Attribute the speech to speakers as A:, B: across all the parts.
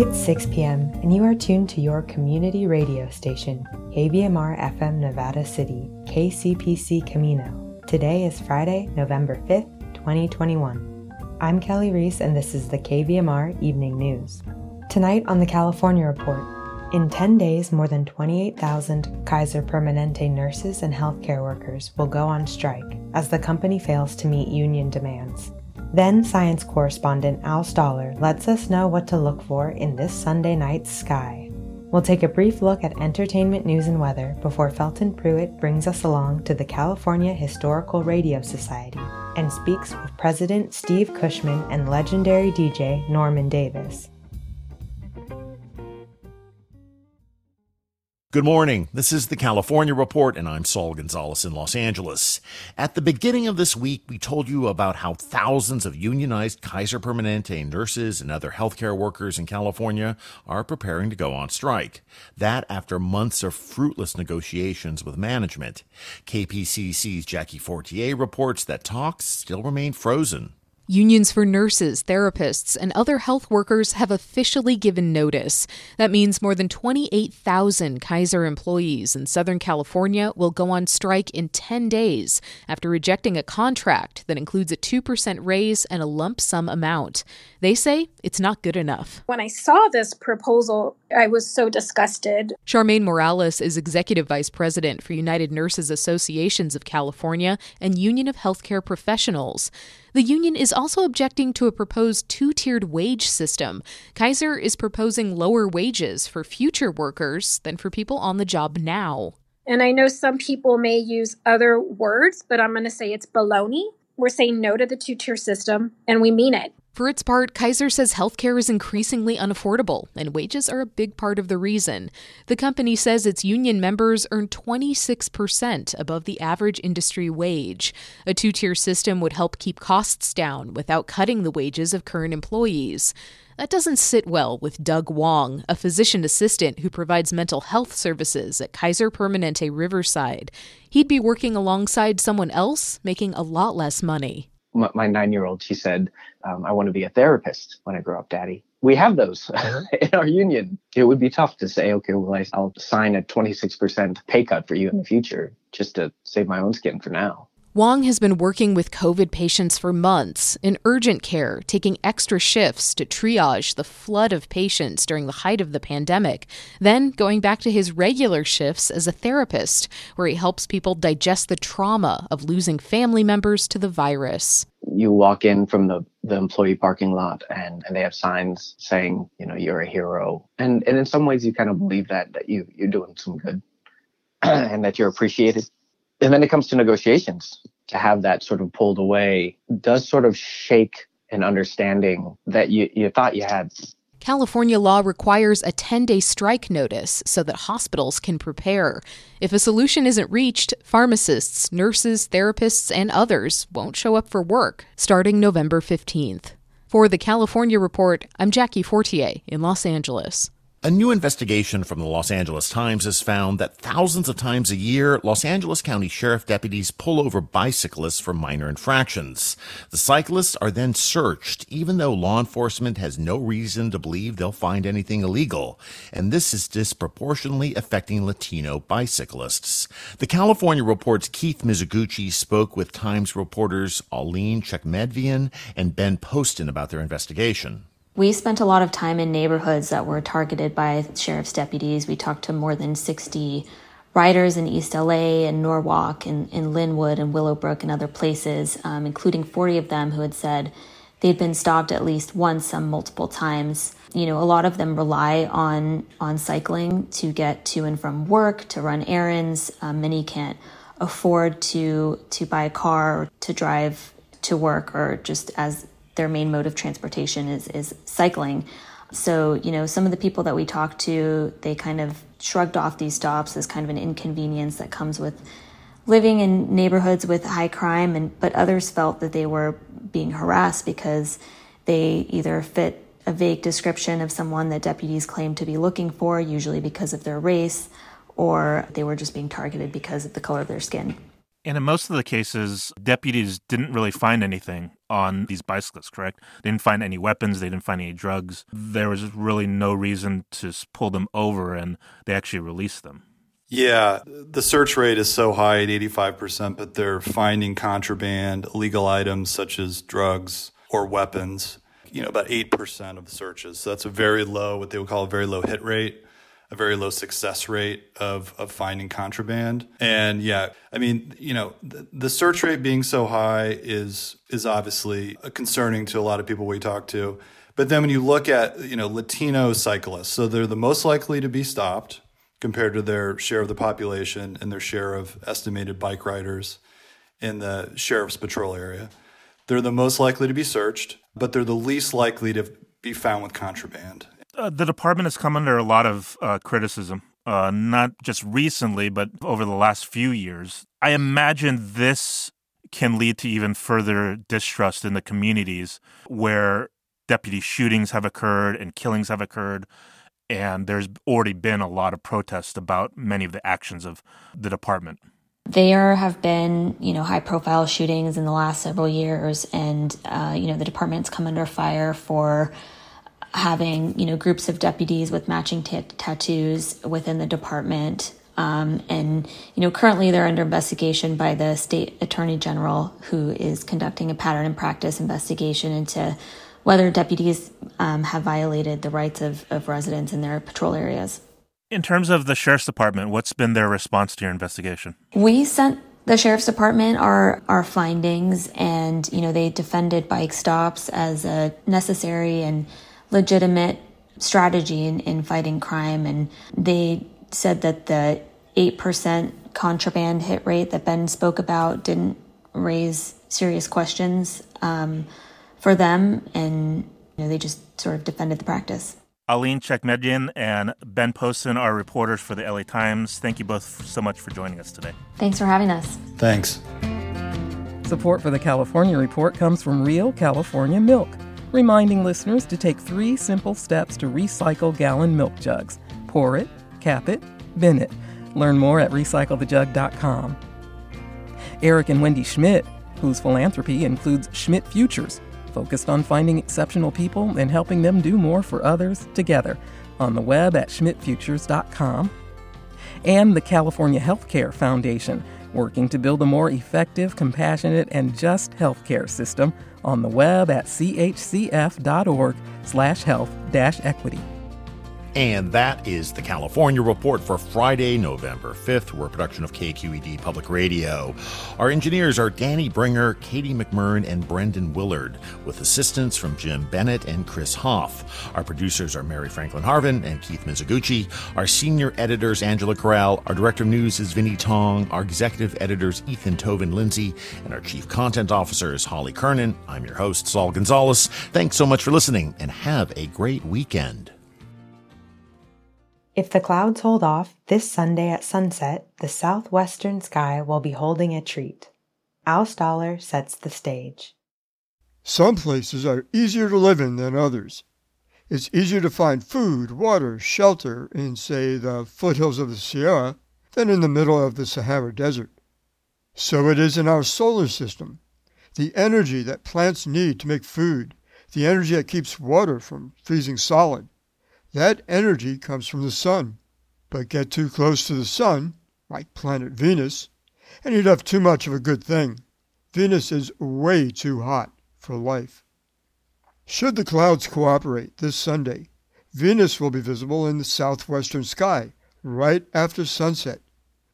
A: It's 6 p.m., and you are tuned to your community radio station, KVMR FM Nevada City, KCPC Camino. Today is Friday, November 5th, 2021. I'm Kelly Reese, and this is the KVMR Evening News. Tonight on the California Report, in 10 days, more than 28,000 Kaiser Permanente nurses and healthcare workers will go on strike as the company fails to meet union demands. Then science correspondent Al Stahler lets us know what to look for in this Sunday night's sky. We'll take a brief look at entertainment news and weather before Felton Pruitt brings us along to the California Historical Radio Society and speaks with President Steve Cushman and legendary DJ Norman Davis.
B: Good morning. This is the California Report, and I'm Saul Gonzalez in Los Angeles. At the beginning of this week, we told you about how thousands of unionized Kaiser Permanente nurses and other healthcare workers in California are preparing to go on strike. That after months of fruitless negotiations with management. KPCC's Jackie Fortier reports that talks still remain frozen.
C: Unions for nurses, therapists, and other health workers have officially given notice. That means more than 28,000 Kaiser employees in Southern California will go on strike in 10 days after rejecting a contract that includes a 2% raise and a lump sum amount. They say it's not good enough.
D: When I saw this proposal, I was so disgusted.
C: Charmaine Morales is Executive Vice President for United Nurses Associations of California and Union of Healthcare Professionals. The union is also objecting to a proposed two tiered wage system. Kaiser is proposing lower wages for future workers than for people on the job now.
D: And I know some people may use other words, but I'm going to say it's baloney. We're saying no to the two tier system, and we mean it.
C: For its part, Kaiser says healthcare is increasingly unaffordable, and wages are a big part of the reason. The company says its union members earn 26% above the average industry wage. A two tier system would help keep costs down without cutting the wages of current employees. That doesn't sit well with Doug Wong, a physician assistant who provides mental health services at Kaiser Permanente Riverside. He'd be working alongside someone else, making a lot less money
E: my nine year old, she said, um, I want to be a therapist when I grow up, daddy. We have those uh-huh. in our union. It would be tough to say, okay, well, I'll sign a 26% pay cut for you in the future just to save my own skin for now.
C: Wong has been working with COVID patients for months in urgent care, taking extra shifts to triage the flood of patients during the height of the pandemic, then going back to his regular shifts as a therapist, where he helps people digest the trauma of losing family members to the virus.
E: You walk in from the, the employee parking lot and, and they have signs saying, you know, you're a hero. And and in some ways you kind of believe that that you you're doing some good and that you're appreciated and then it comes to negotiations to have that sort of pulled away does sort of shake an understanding that you, you thought you had.
C: California law requires a 10 day strike notice so that hospitals can prepare. If a solution isn't reached, pharmacists, nurses, therapists, and others won't show up for work starting November 15th. For the California Report, I'm Jackie Fortier in Los Angeles.
B: A new investigation from the Los Angeles Times has found that thousands of times a year, Los Angeles County Sheriff deputies pull over bicyclists for minor infractions. The cyclists are then searched, even though law enforcement has no reason to believe they'll find anything illegal. And this is disproportionately affecting Latino bicyclists. The California Report's Keith Mizuguchi spoke with Times reporters Alene Tchekmedyian and Ben Poston about their investigation.
F: We spent a lot of time in neighborhoods that were targeted by sheriff's deputies. We talked to more than 60 riders in East LA and Norwalk and in Lynwood and Willowbrook and other places, um, including 40 of them who had said they'd been stopped at least once, some multiple times. You know, a lot of them rely on on cycling to get to and from work, to run errands. Um, many can't afford to to buy a car or to drive to work or just as their main mode of transportation is is cycling. So, you know, some of the people that we talked to, they kind of shrugged off these stops as kind of an inconvenience that comes with living in neighborhoods with high crime and but others felt that they were being harassed because they either fit a vague description of someone that deputies claim to be looking for, usually because of their race, or they were just being targeted because of the color of their skin.
G: And in most of the cases, deputies didn't really find anything on these bicyclists, correct? They didn't find any weapons, they didn't find any drugs. There was really no reason to pull them over, and they actually released them.
H: Yeah, the search rate is so high at 85%, but they're finding contraband, illegal items such as drugs or weapons, you know, about 8% of the searches. So that's a very low, what they would call a very low hit rate a very low success rate of, of finding contraband. And yeah, I mean, you know, the, the, search rate being so high is is obviously concerning to a lot of people we talk to. But then when you look at, you know, Latino cyclists, so they're the most likely to be stopped compared to their share of the population and their share of estimated bike riders in the sheriff's patrol area. They're the most likely to be searched, but they're the least likely to be found with contraband
G: uh, the department has come under a lot of uh, criticism, uh, not just recently, but over the last few years. I imagine this can lead to even further distrust in the communities where deputy shootings have occurred and killings have occurred. And there's already been a lot of protest about many of the actions of the department.
F: There have been, you know, high profile shootings in the last several years, and, uh, you know, the department's come under fire for having you know groups of deputies with matching t- tattoos within the department um, and you know currently they're under investigation by the state attorney general who is conducting a pattern and practice investigation into whether deputies um, have violated the rights of, of residents in their patrol areas.
G: In terms of the sheriff's department what's been their response to your investigation?
F: We sent the sheriff's department our our findings and you know they defended bike stops as a necessary and legitimate strategy in, in fighting crime. And they said that the 8% contraband hit rate that Ben spoke about didn't raise serious questions um, for them. And you know, they just sort of defended the practice.
G: Alene Tchekmedyian and Ben Poston are reporters for the LA Times. Thank you both so much for joining us today.
F: Thanks for having us.
H: Thanks.
I: Support for the California Report comes from Real California Milk reminding listeners to take three simple steps to recycle gallon milk jugs pour it, cap it, bin it. Learn more at recyclethejug.com. Eric and Wendy Schmidt, whose philanthropy includes Schmidt Futures, focused on finding exceptional people and helping them do more for others together, on the web at schmidtfutures.com. And the California Healthcare Foundation, working to build a more effective, compassionate, and just healthcare system on the web at chcf.org
B: And that is the California Report for Friday, November 5th. We're a production of KQED Public Radio. Our engineers are Danny Bringer, Katie McMurran, and Brendan Willard, with assistance from Jim Bennett and Chris Hoff. Our producers are Mary Franklin Harvin and Keith Mizuguchi. Our senior editors, Angela Corral. Our director of news is Vinnee Tong. Our executive editors, Ethan Toven Lindsey. And our chief content officer is Holly Kernan. I'm your host, Saul Gonzalez. Thanks so much for listening, and have a great weekend.
A: If the clouds hold off, this Sunday at sunset, the southwestern sky will be holding a treat. Al Stahler sets the stage.
J: Some places are easier to live in than others. It's easier to find food, water, shelter in, say, the foothills of the Sierra than in the middle of the Sahara Desert. So it is in our solar system. The energy that plants need to make food, the energy that keeps water from freezing solid, that energy comes from the sun. But get too close to the sun, like planet Venus, and you'd have too much of a good thing. Venus is way too hot for life. Should the clouds cooperate this Sunday, Venus will be visible in the southwestern sky right after sunset,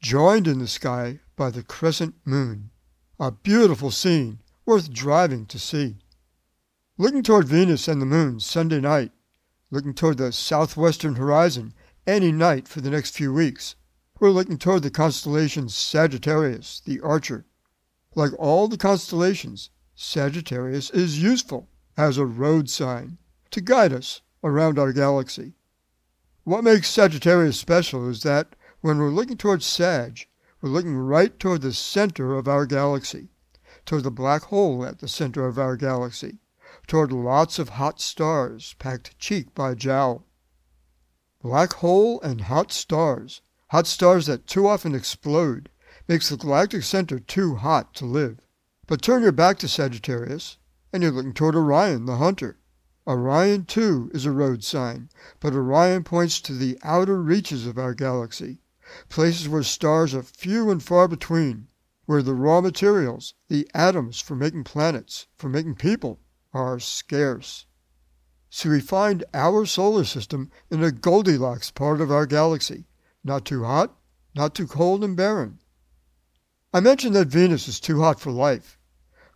J: joined in the sky by the crescent moon. A beautiful scene worth driving to see. Looking toward Venus and the moon Sunday night looking toward the southwestern horizon any night for the next few weeks. We're looking toward the constellation Sagittarius, the Archer. Like all the constellations, Sagittarius is useful as a road sign to guide us around our galaxy. What makes Sagittarius special is that when we're looking toward Sag, we're looking right toward the center of our galaxy, toward the black hole at the center of our galaxy toward lots of hot stars packed cheek by jowl. Black hole and hot stars, hot stars that too often explode makes the galactic center too hot to live. But turn your back to Sagittarius, and you're looking toward Orion, the hunter. Orion, too, is a road sign, but Orion points to the outer reaches of our galaxy, places where stars are few and far between, where the raw materials, the atoms for making planets, for making people, are scarce. So we find our solar system in a Goldilocks part of our galaxy, not too hot, not too cold and barren. I mentioned that Venus is too hot for life.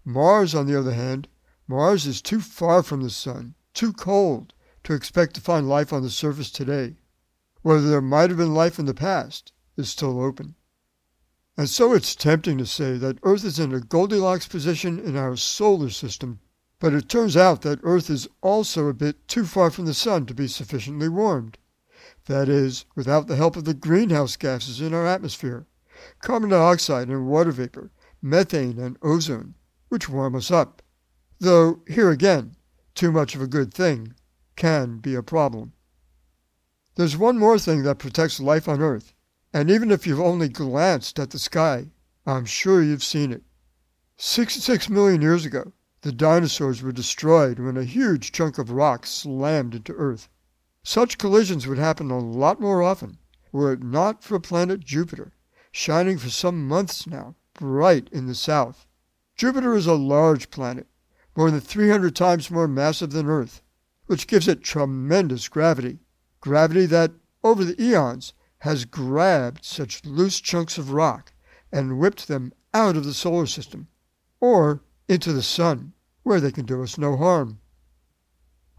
J: Mars, on the other hand, Mars is too far from the Sun, too cold, to expect to find life on the surface today. Whether there might have been life in the past is still open. And so it's tempting to say that Earth is in a Goldilocks position in our solar system but it turns out that Earth is also a bit too far from the Sun to be sufficiently warmed. That is, without the help of the greenhouse gases in our atmosphere carbon dioxide and water vapor, methane and ozone, which warm us up. Though, here again, too much of a good thing can be a problem. There's one more thing that protects life on Earth, and even if you've only glanced at the sky, I'm sure you've seen it. 66 million years ago, the dinosaurs were destroyed when a huge chunk of rock slammed into Earth. Such collisions would happen a lot more often were it not for planet Jupiter, shining for some months now, bright in the south. Jupiter is a large planet, more than 300 times more massive than Earth, which gives it tremendous gravity, gravity that, over the eons, has grabbed such loose chunks of rock and whipped them out of the solar system, or into the sun, where they can do us no harm.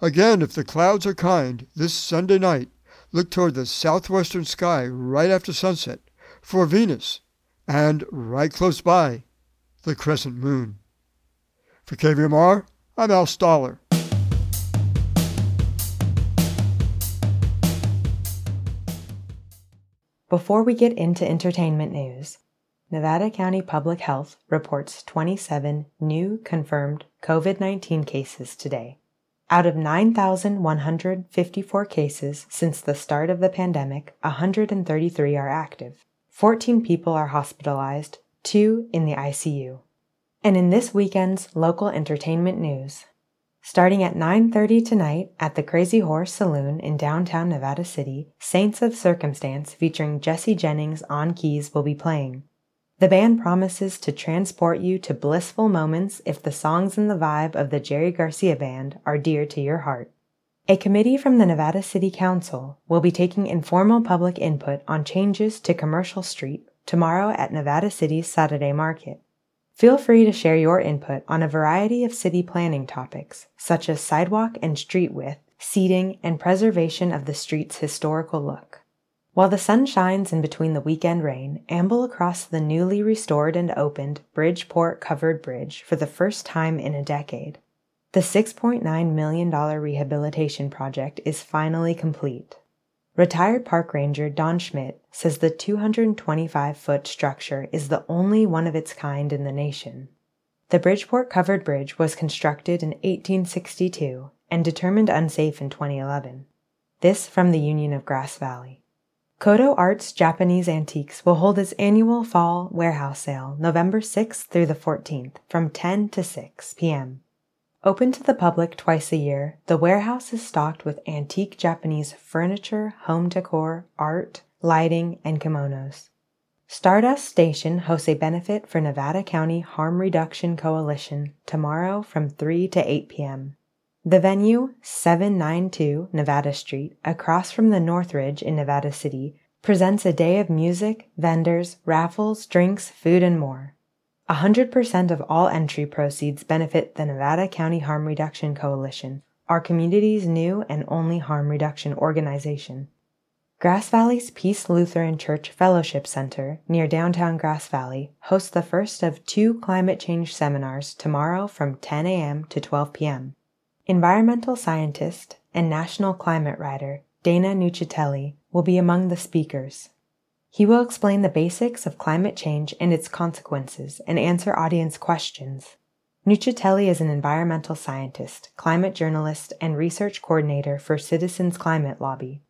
J: Again, if the clouds are kind, this Sunday night, look toward the southwestern sky right after sunset for Venus, and right close by, the crescent moon. For KVMR, I'm Al Stahler.
A: Before we get into entertainment news, Nevada County Public Health reports 27 new confirmed COVID 19 cases today. Out of 9,154 cases since the start of the pandemic, 133 are active. 14 people are hospitalized, 2 in the ICU. And in this weekend's local entertainment news, starting at 9:30 tonight at the Crazy Horse Saloon in downtown Nevada City, Saints of Circumstance featuring Jesse Jennings on keys will be playing. The band promises to transport you to blissful moments if the songs and the vibe of the Jerry Garcia Band are dear to your heart. A committee from the Nevada City Council will be taking informal public input on changes to Commercial Street tomorrow at Nevada City's Saturday Market. Feel free to share your input on a variety of city planning topics, such as sidewalk and street width, seating, and preservation of the street's historical look. While the sun shines in between the weekend rain, amble across the newly restored and opened Bridgeport Covered Bridge for the first time in a decade. The $6.9 million rehabilitation project is finally complete. Retired park ranger Don Schmidt says the 225 foot structure is the only one of its kind in the nation. The Bridgeport Covered Bridge was constructed in 1862 and determined unsafe in 2011. This from the Union of Grass Valley. Kodo Arts Japanese Antiques will hold its annual fall warehouse sale November 6th through the 14th from 10 to 6 p.m. Open to the public twice a year, the warehouse is stocked with antique Japanese furniture, home decor, art, lighting, and kimonos. Stardust Station hosts a benefit for Nevada County Harm Reduction Coalition tomorrow from 3 to 8 p.m. The venue, 792 Nevada Street, across from the Northridge in Nevada City, presents a day of music, vendors, raffles, drinks, food, and more. 100% of all entry proceeds benefit the Nevada County Harm Reduction Coalition, our community's new and only harm reduction organization. Grass Valley's Peace Lutheran Church Fellowship Center near downtown Grass Valley hosts the first of two climate change seminars tomorrow from 10 a.m. to 12 p.m. Environmental scientist and national climate writer Dana Nuccitelli will be among the speakers. He will explain the basics of climate change and its consequences and answer audience questions. Nuccitelli is an environmental scientist, climate journalist, and research coordinator for Citizens Climate Lobby.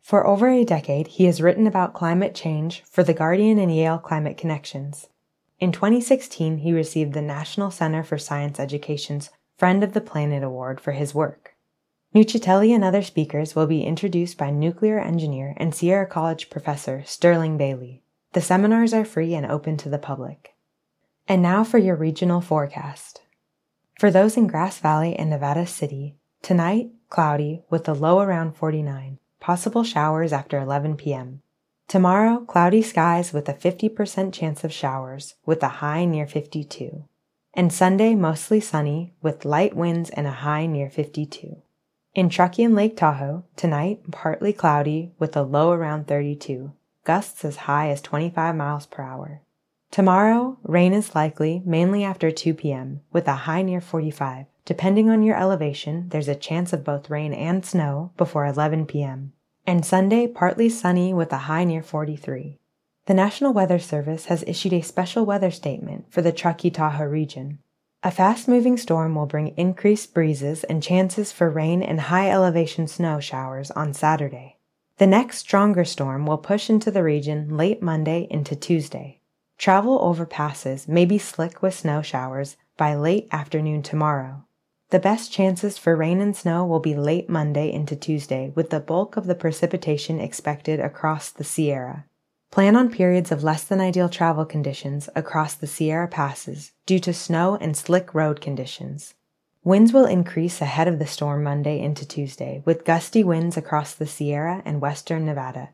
A: For over a decade, he has written about climate change for The Guardian and Yale Climate Connections. In 2016, he received the National Center for Science Education's Friend of the Planet Award for his work. Nuccitelli and other speakers will be introduced by nuclear engineer and Sierra College professor Sterling Bailey. The seminars are free and open to the public. And now for your regional forecast. For those in Grass Valley and Nevada City, tonight, cloudy with a low around 49, possible showers after 11 p.m. Tomorrow, cloudy skies with a 50% chance of showers with a high near 52. And Sunday, mostly sunny with light winds and a high near 52. In Truckee and Lake Tahoe, tonight, partly cloudy with a low around 32, gusts as high as 25 miles per hour. Tomorrow, rain is likely mainly after 2 p.m., with a high near 45. Depending on your elevation, there's a chance of both rain and snow before 11 p.m. And Sunday, partly sunny with a high near 43. The National Weather Service has issued a special weather statement for the Truckee Tahoe region. A fast moving storm will bring increased breezes and chances for rain and high elevation snow showers on Saturday. The next stronger storm will push into the region late Monday into Tuesday. Travel over passes may be slick with snow showers by late afternoon tomorrow. The best chances for rain and snow will be late Monday into Tuesday, with the bulk of the precipitation expected across the Sierra. Plan on periods of less than ideal travel conditions across the Sierra passes due to snow and slick road conditions. Winds will increase ahead of the storm Monday into Tuesday, with gusty winds across the Sierra and western Nevada.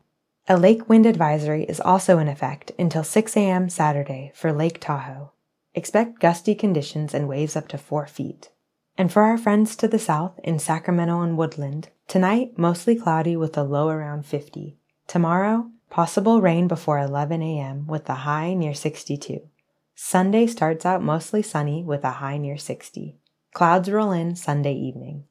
A: A lake wind advisory is also in effect until 6 a.m. Saturday for Lake Tahoe. Expect gusty conditions and waves up to 4 feet. And for our friends to the south in Sacramento and Woodland, tonight mostly cloudy with a low around 50. Tomorrow, possible rain before 11 a.m. with a high near 62. Sunday starts out mostly sunny with a high near 60. Clouds roll in Sunday evening.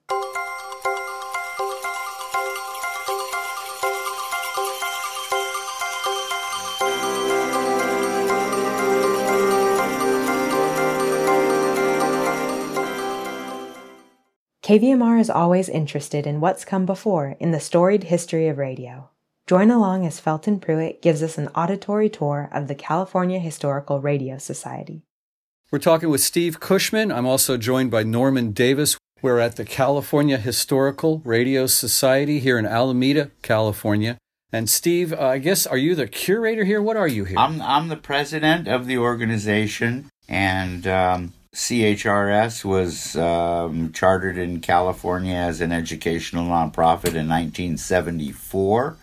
A: KVMR is always interested in what's come before in the storied history of radio. Join along as Felton Pruitt gives us an auditory tour of the California Historical Radio Society.
K: We're talking with Steve Cushman. I'm also joined by Norman Davis. We're at the California Historical Radio Society here in Alameda, California. And Steve, uh, I guess, are you the curator here? What are you here?
L: I'm, I'm the president of the organization, and um, CHRS was um, chartered in California as an educational nonprofit in 1974.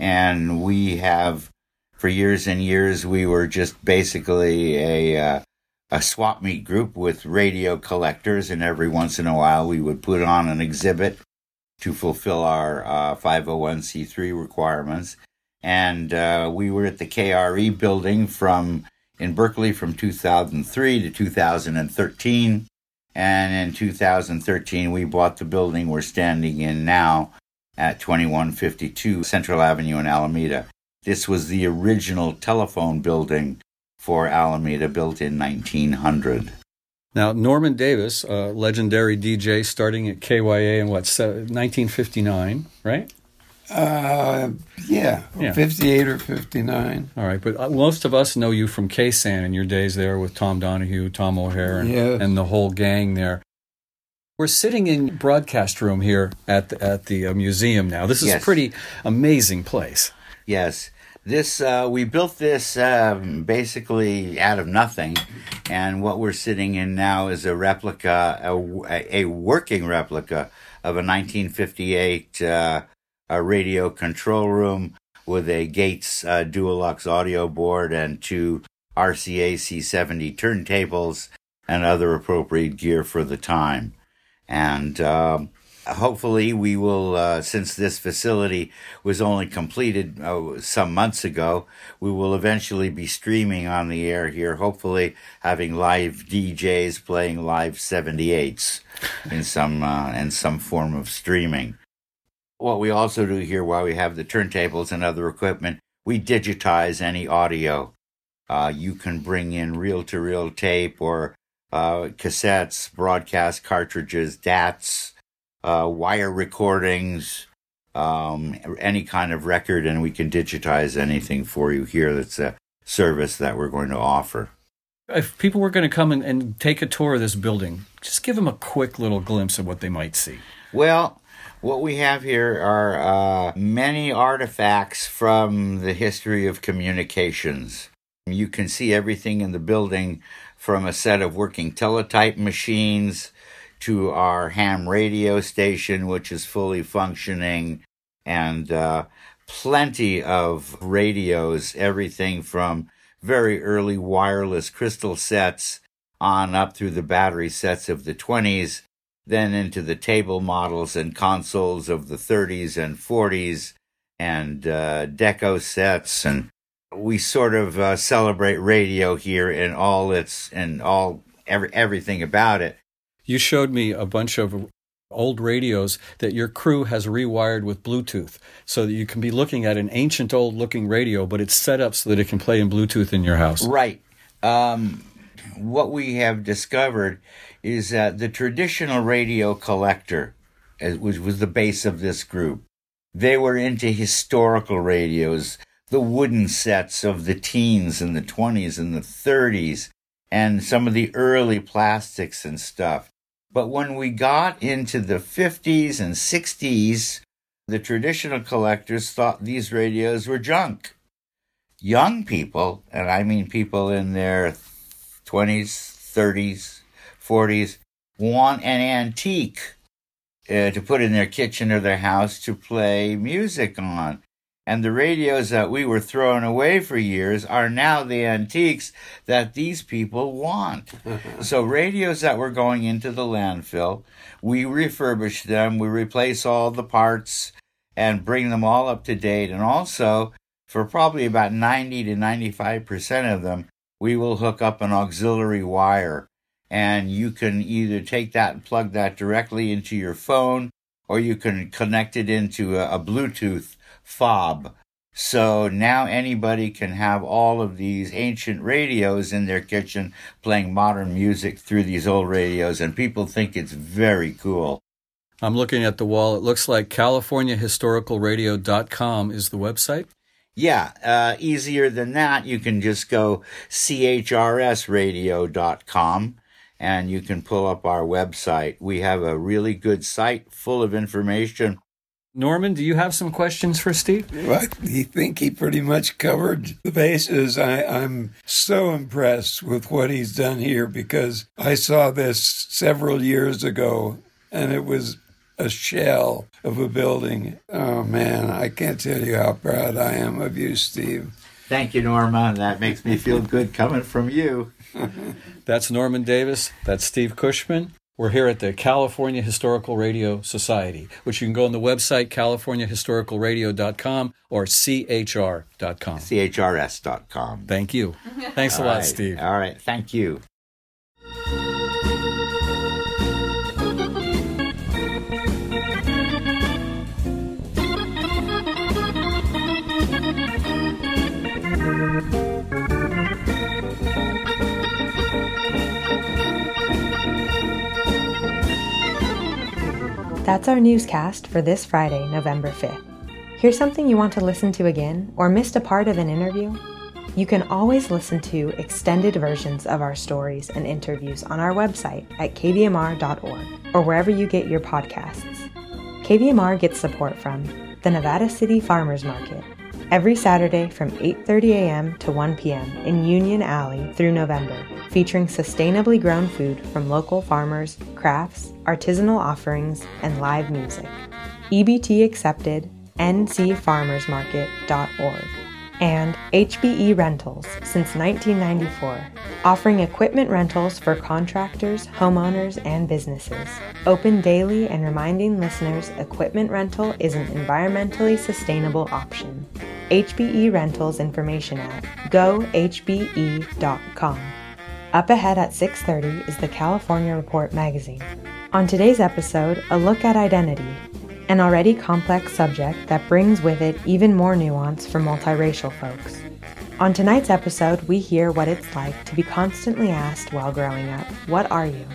L: And we have, for years and years, we were just basically a, uh, a swap meet group with radio collectors. And every once in a while, we would put on an exhibit to fulfill our uh, 501c3 requirements. And uh, we were at the KRE building from in Berkeley from 2003 to 2013. And in 2013, we bought the building we're standing in now at 2152 Central Avenue in Alameda. This was the original telephone building for Alameda, built in 1900.
K: Now, Norman Davis, a legendary DJ starting at KYA in what, 1959, right?
M: Uh, yeah, yeah, 58 or 59.
K: All right, but uh, most of us know you from KSAN and your days there with Tom Donahue, Tom O'Hare, and,
M: yeah.
K: and the whole gang there. We're sitting in broadcast room here at the, at the uh, museum now. This is yes. a pretty amazing place.
L: Yes. This uh, we built this um, basically out of nothing, and what we're sitting in now is a replica, a, a working replica of a 1958 uh, a radio control room with a Gates uh, Dualux audio board and two RCA C70 turntables and other appropriate gear for the time. And uh, hopefully, we will, uh, since this facility was only completed uh, some months ago, we will eventually be streaming on the air here, hopefully, having live DJs playing live 78s in some, uh, in some form of streaming. What we also do here while we have the turntables and other equipment, we digitize any audio. Uh, you can bring in reel to reel tape or uh, cassettes, broadcast cartridges, DATs, uh, wire recordings, um, any kind of record, and we can digitize anything for you here. That's a service that we're going to offer.
K: If people were going to come and, and take a tour of this building, just give them a quick little glimpse of what they might see.
L: Well, what we have here are uh, many artifacts from the history of communications. You can see everything in the building from a set of working teletype machines to our ham radio station, which is fully functioning, and uh, plenty of radios, everything from very early wireless crystal sets on up through the battery sets of the 20s, then into the table models and consoles of the 30s and 40s, and uh, deco sets and we sort of uh, celebrate radio here in all its and all every, everything about it
K: you showed me a bunch of old radios that your crew has rewired with Bluetooth so that you can be looking at an ancient old looking radio, but it's set up so that it can play in Bluetooth in your house.
L: Right. Um, what we have discovered is that the traditional radio collector, which was the base of this group, they were into historical radios, the wooden sets of the teens and the 20s and the 30s, and some of the early plastics and stuff. But when we got into the 50s and 60s, the traditional collectors thought these radios were junk. Young people, and I mean people in their 20s, 30s, 40s, want an antique uh, to put in their kitchen or their house to play music on. And the radios that we were throwing away for years are now the antiques that these people want. so, radios that were going into the landfill, we refurbish them, we replace all the parts and bring them all up to date. And also, for probably about 90 to 95% of them, we will hook up an auxiliary wire. And you can either take that and plug that directly into your phone, or you can connect it into a, a Bluetooth fob. So now anybody can have all of these ancient radios in their kitchen playing modern music through these old radios, and people think it's very cool.
K: I'm looking at the wall. It looks like CaliforniaHistoricalRadio.com is the website.
L: Yeah, uh, easier than that, you can just go chrsradio.com and you can pull up our website. We have a really good site full of information
K: Norman, do you have some questions for Steve?
M: I think he pretty much covered the bases. I, I'm so impressed with what he's done here because I saw this several years ago and it was a shell of a building. Oh man, I can't tell you how proud I am of you, Steve.
L: Thank you, Norman. That makes me feel good coming from you.
K: That's Norman Davis. That's Steve Cushman. We're here at the California Historical Radio Society, which you can go on the website californiahistoricalradio.com or chr.com.
L: chrs.com.
K: Thank you. Thanks a lot,
L: right.
K: Steve.
L: All right. Thank you.
A: That's our newscast for this Friday, November 5th. Here's something you want to listen to again or missed a part of an interview? You can always listen to extended versions of our stories and interviews on our website at kvmr.org or wherever you get your podcasts. KVMR gets support from the Nevada City Farmers Market every Saturday from 8:30 a.m. to 1 p.m. in Union Alley through November, featuring sustainably grown food from local farmers, crafts, artisanal offerings, and live music. EBT accepted ncfarmersmarket.org and HBE Rentals since 1994, offering equipment rentals for contractors, homeowners, and businesses. Open daily and reminding listeners equipment rental is an environmentally sustainable option. HBE Rentals information at gohbe.com. Up ahead at 6:30 is the California Report magazine. On today's episode, a look at identity, an already complex subject that brings with it even more nuance for multiracial folks. On tonight's episode, we hear what it's like to be constantly asked while growing up, What are you?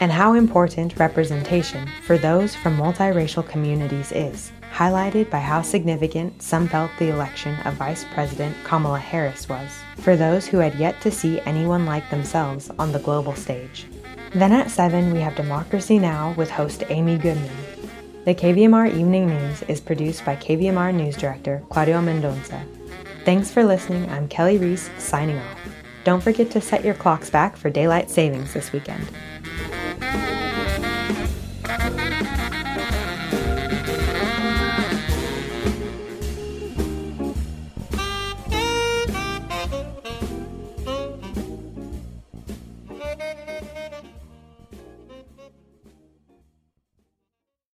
A: and how important representation for those from multiracial communities is highlighted by how significant some felt the election of Vice President Kamala Harris was for those who had yet to see anyone like themselves on the global stage. Then at 7, we have Democracy Now! with host Amy Goodman. The KVMR Evening News is produced by KVMR News Director Claudio Mendonça. Thanks for listening. I'm Kelly Reese, signing off. Don't forget to set your clocks back for daylight savings this weekend.